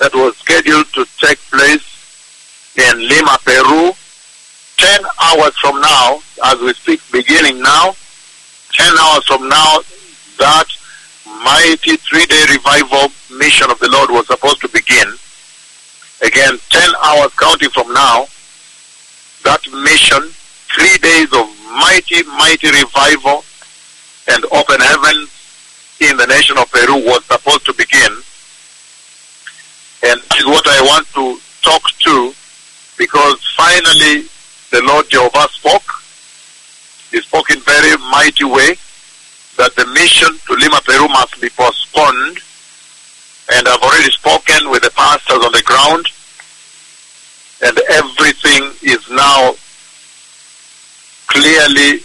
that was scheduled to take place in Lima, Peru, 10 hours from now, as we speak, beginning now, 10 hours from now, that mighty three-day revival mission of the Lord was supposed to begin. Again, 10 hours counting from now, that mission, three days of mighty, mighty revival and open heaven in the nation of Peru was supposed to begin. And is what I want to talk to because finally the Lord Jehovah spoke. He spoke in very mighty way that the mission to Lima, Peru must be postponed. And I've already spoken with the pastors on the ground. And everything is now clearly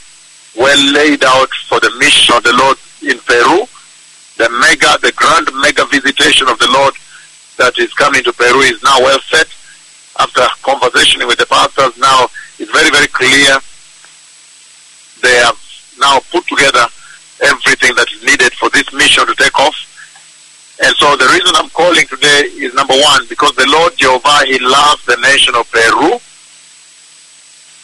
well laid out for the mission of the Lord in Peru. The mega, the grand mega visitation of the Lord that is coming to Peru is now well set. After conversation with the pastors, now it's very, very clear. They have now put together everything that is needed for this mission to take off. And so the reason I'm calling today is number one, because the Lord Jehovah, He loves the nation of Peru,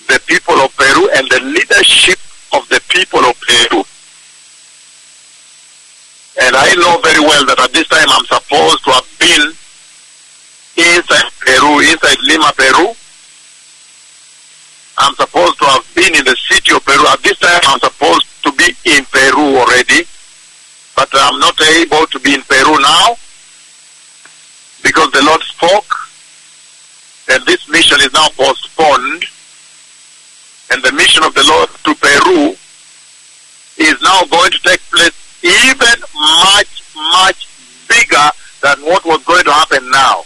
the people of Peru, and the leadership of the people of Peru. And I know very well that at this time I'm supposed to have been inside Peru, inside Lima, Peru. I'm supposed to have been in the city of Peru. At this time I'm supposed to be in Peru already. But I'm not able to be in Peru now because the Lord spoke and this mission is now postponed and the mission of the Lord to Peru is now going to take place even much, much bigger than what was going to happen now.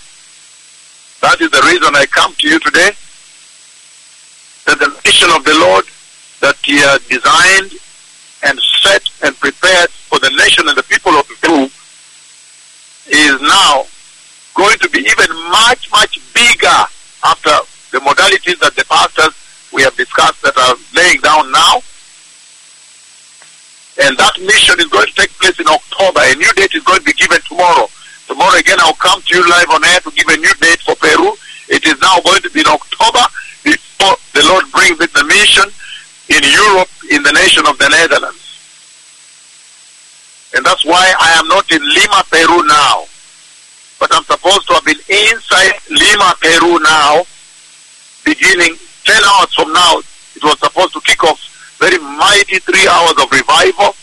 That is the reason I come to you today. That the mission of the Lord that He has designed and set and prepared for the nation and the people of Peru is now going to be even much, much bigger after the modalities that the pastors we have discussed that are laying down now. And that mission is going to take place in October. A new date is going to be given tomorrow. Tomorrow again I'll come to you live on air to give a new date for Peru. It is now going to be in October before the Lord brings it the mission in Europe in the nation of the Netherlands. And that's why I am not in Lima, Peru now. But I'm supposed to have been inside Lima, Peru now, beginning 10 hours from now. It was supposed to kick off very mighty three hours of revival.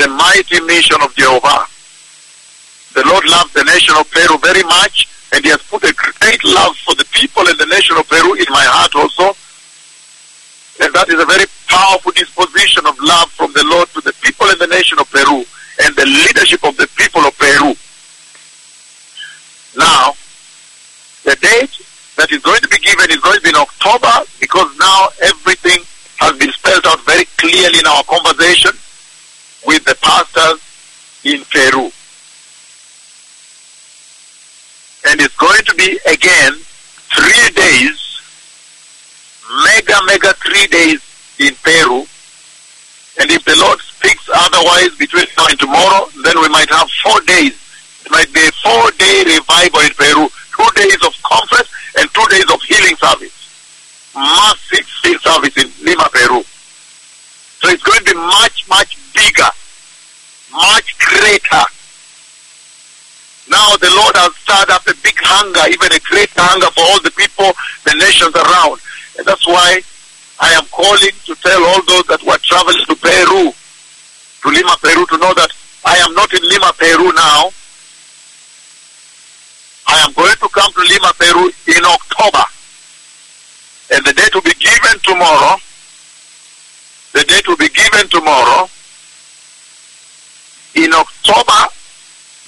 The mighty mission of Jehovah. The Lord loves the nation of Peru very much, and He has put a great love for the people in the nation of Peru in my heart also. And that is a very powerful disposition of love from the Lord to the people and the nation of Peru and the leadership of the people of Peru. Now, the date that is going to be given is going to be in October because now everything has been spelled out very clearly in our conversation with the pastors in Peru. And it's going to be again three days, mega, mega three days in Peru. And if the Lord speaks otherwise between now and tomorrow, then we might have four days. It might be a four day revival in Peru, two days of conference and two days of healing service. Massive field service in Lima, Peru. So it's going to be much, much bigger, much greater. Now the Lord has stirred up a big hunger, even a great hunger for all the people, the nations around. And that's why I am calling to tell all those that were traveling to Peru, to Lima, Peru, to know that I am not in Lima, Peru now. I am going to come to Lima, Peru in October. And the date will be given tomorrow. The date will be given tomorrow. In October,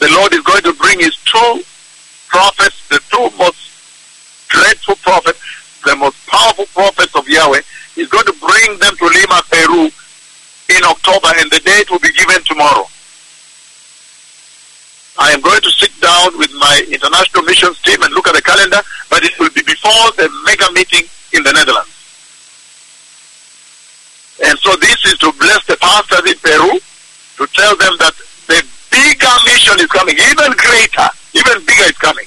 the Lord is going to bring his two prophets, the two most dreadful prophets, the most powerful prophets of He's going to bring them to Lima, Peru in October, and the date will be given tomorrow. I am going to sit down with my international missions team and look at the calendar, but it will be before the mega meeting in the Netherlands. And so this is to bless the pastors in Peru, to tell them that the bigger mission is coming, even greater, even bigger is coming.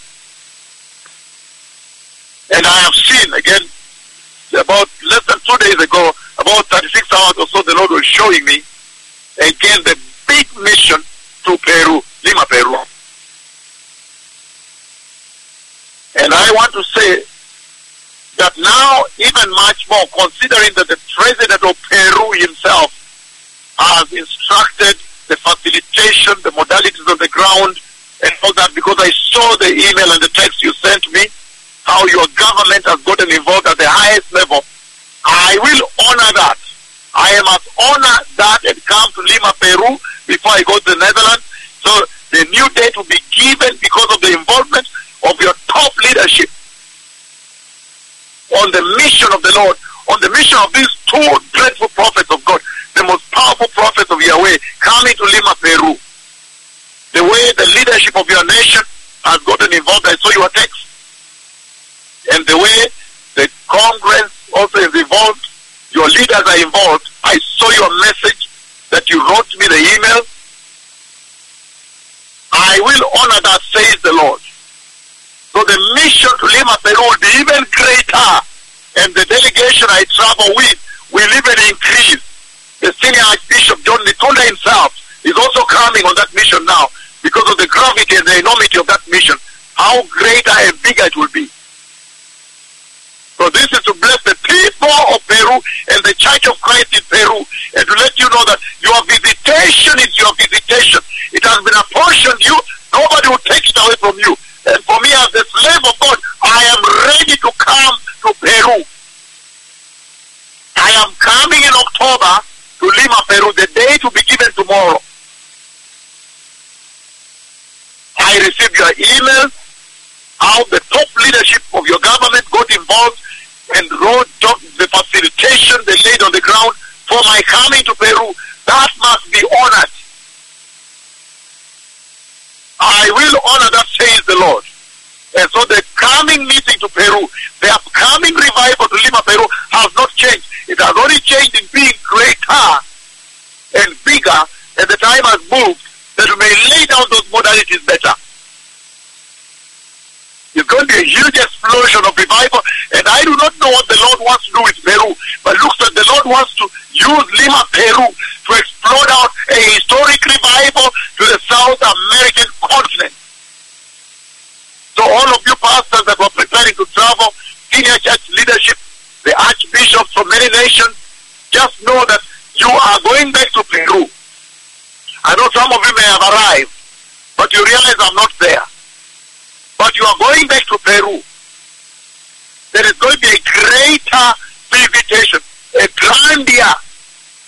And I have seen again about less than two days ago, about 36 hours or so, the Lord was showing me again the big mission to Peru, Lima, Peru. And I want to say that now, even much more, considering that the president of Peru himself has instructed the facilitation, the modalities on the ground, and all that, because I saw the email and the text you sent me, how your government has gotten involved at the highest level. I will honor that. I must honor that and come to Lima, Peru before I go to the Netherlands. So the new date will be given because of the involvement of your top leadership on the mission of the Lord, on the mission of these two dreadful prophets of God, the most powerful prophets of Yahweh, coming to Lima, Peru. The way the leadership of your nation has gotten involved, I saw your text. And the way the Congress also is involved, your leaders are involved. I saw your message that you wrote me the email. I will honor that, says the Lord. So the mission to Lima, Peru will be even greater. And the delegation I travel with will even increase. The senior Archbishop John Litunda himself is also coming on that mission now because of the gravity and the enormity of that mission. How greater and bigger it will be. This is to bless the people of Peru and the Church of Christ in Peru and to let you know that your visitation is your visitation. It has been apportioned you. Nobody will take it away from you. And for me as the slave of God, I am ready to come to Peru. I am coming in October to Lima, Peru. The date will be given tomorrow. I received your email, how the top leadership of your government got involved and wrote the facilitation they laid on the ground for my coming to Peru. That must be honored. I will honor that, says the Lord. And so the coming meeting to Peru, the upcoming revival to Lima, Peru has not changed. It has only changed in being greater and bigger, and moved that we may lay down those modalities better. It's going to be a huge explosion of revival, and I do not know what the Lord wants to do with Peru, but looks like the Lord wants to use Lima, Peru to explode out a historic revival to the South American continent. So all of you pastors that were preparing to travel, senior church leadership, the archbishops from many nations, just know that you are going back to Peru. I know some of you may have arrived, but you realize I'm not there. But you are going back to Peru. There is going to be a greater visitation, a grandier,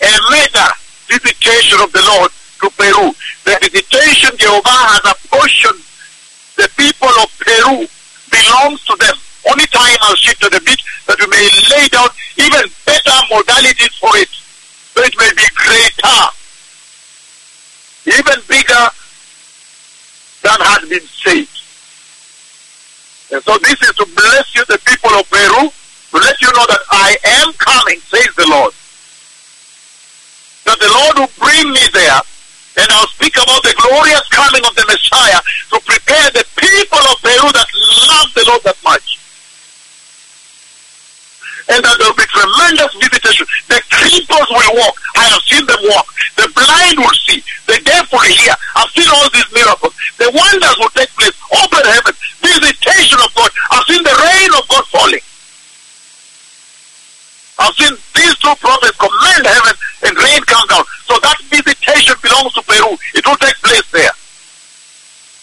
a mega visitation of the Lord to Peru. The visitation Jehovah has apportioned the people of Peru belongs to them. Only time I'll shift to the beach that we may lay down even better modalities for it. So it may be greater, even bigger than has been said. And so this is to bless you, the people of Peru, to let you know that I am coming, says the Lord. That the Lord will bring me there and I'll speak about the glorious coming of the Messiah to prepare the people of Peru that love the Lord that much. And that there will be tremendous. Cripples will walk. I have seen them walk. The blind will see. The deaf will hear. I've seen all these miracles. The wonders will take place. Open heaven. Visitation of God. I've seen the rain of God falling. I've seen these two prophets command heaven and rain come down. So that visitation belongs to Peru. It will take place there.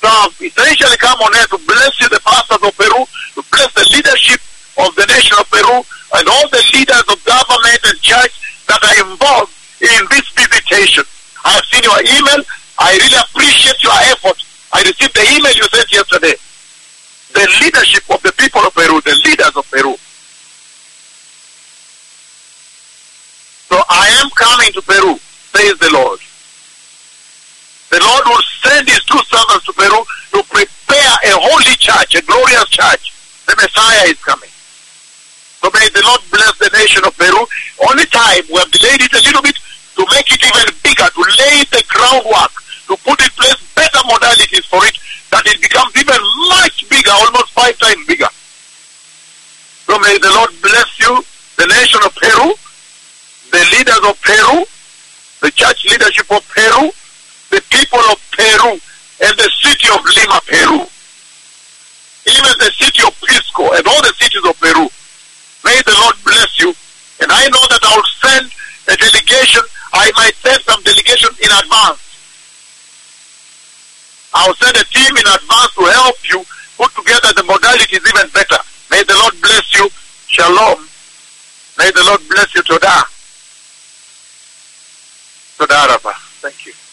So I've essentially come on earth to bless you, the pastors of Peru, to bless the leadership of the nation of Peru, and all the leaders of government and church that are involved in this visitation. I have seen your email. I really appreciate your effort. I received the email you sent yesterday. The leadership of the people of Peru, the leaders of Peru. So I am coming to Peru, says the Lord. The Lord will send his two servants to Peru to prepare a holy church, a glorious church. The Messiah is coming. So may the Lord bless the nation of Peru. Only time we have delayed it a little bit to make it even bigger, to lay the groundwork, to put in place church leadership of Peru, the people of Peru, and the city of Lima, Peru. Even the city of Pisco and all the cities of Peru. May the Lord bless you. And I know that I'll send a delegation. I might send some delegation in advance. I'll send a team in advance to help you put together the modalities even better. May the Lord bless you. Shalom. May the Lord bless you. Toda. Toda Rabba. Thank you.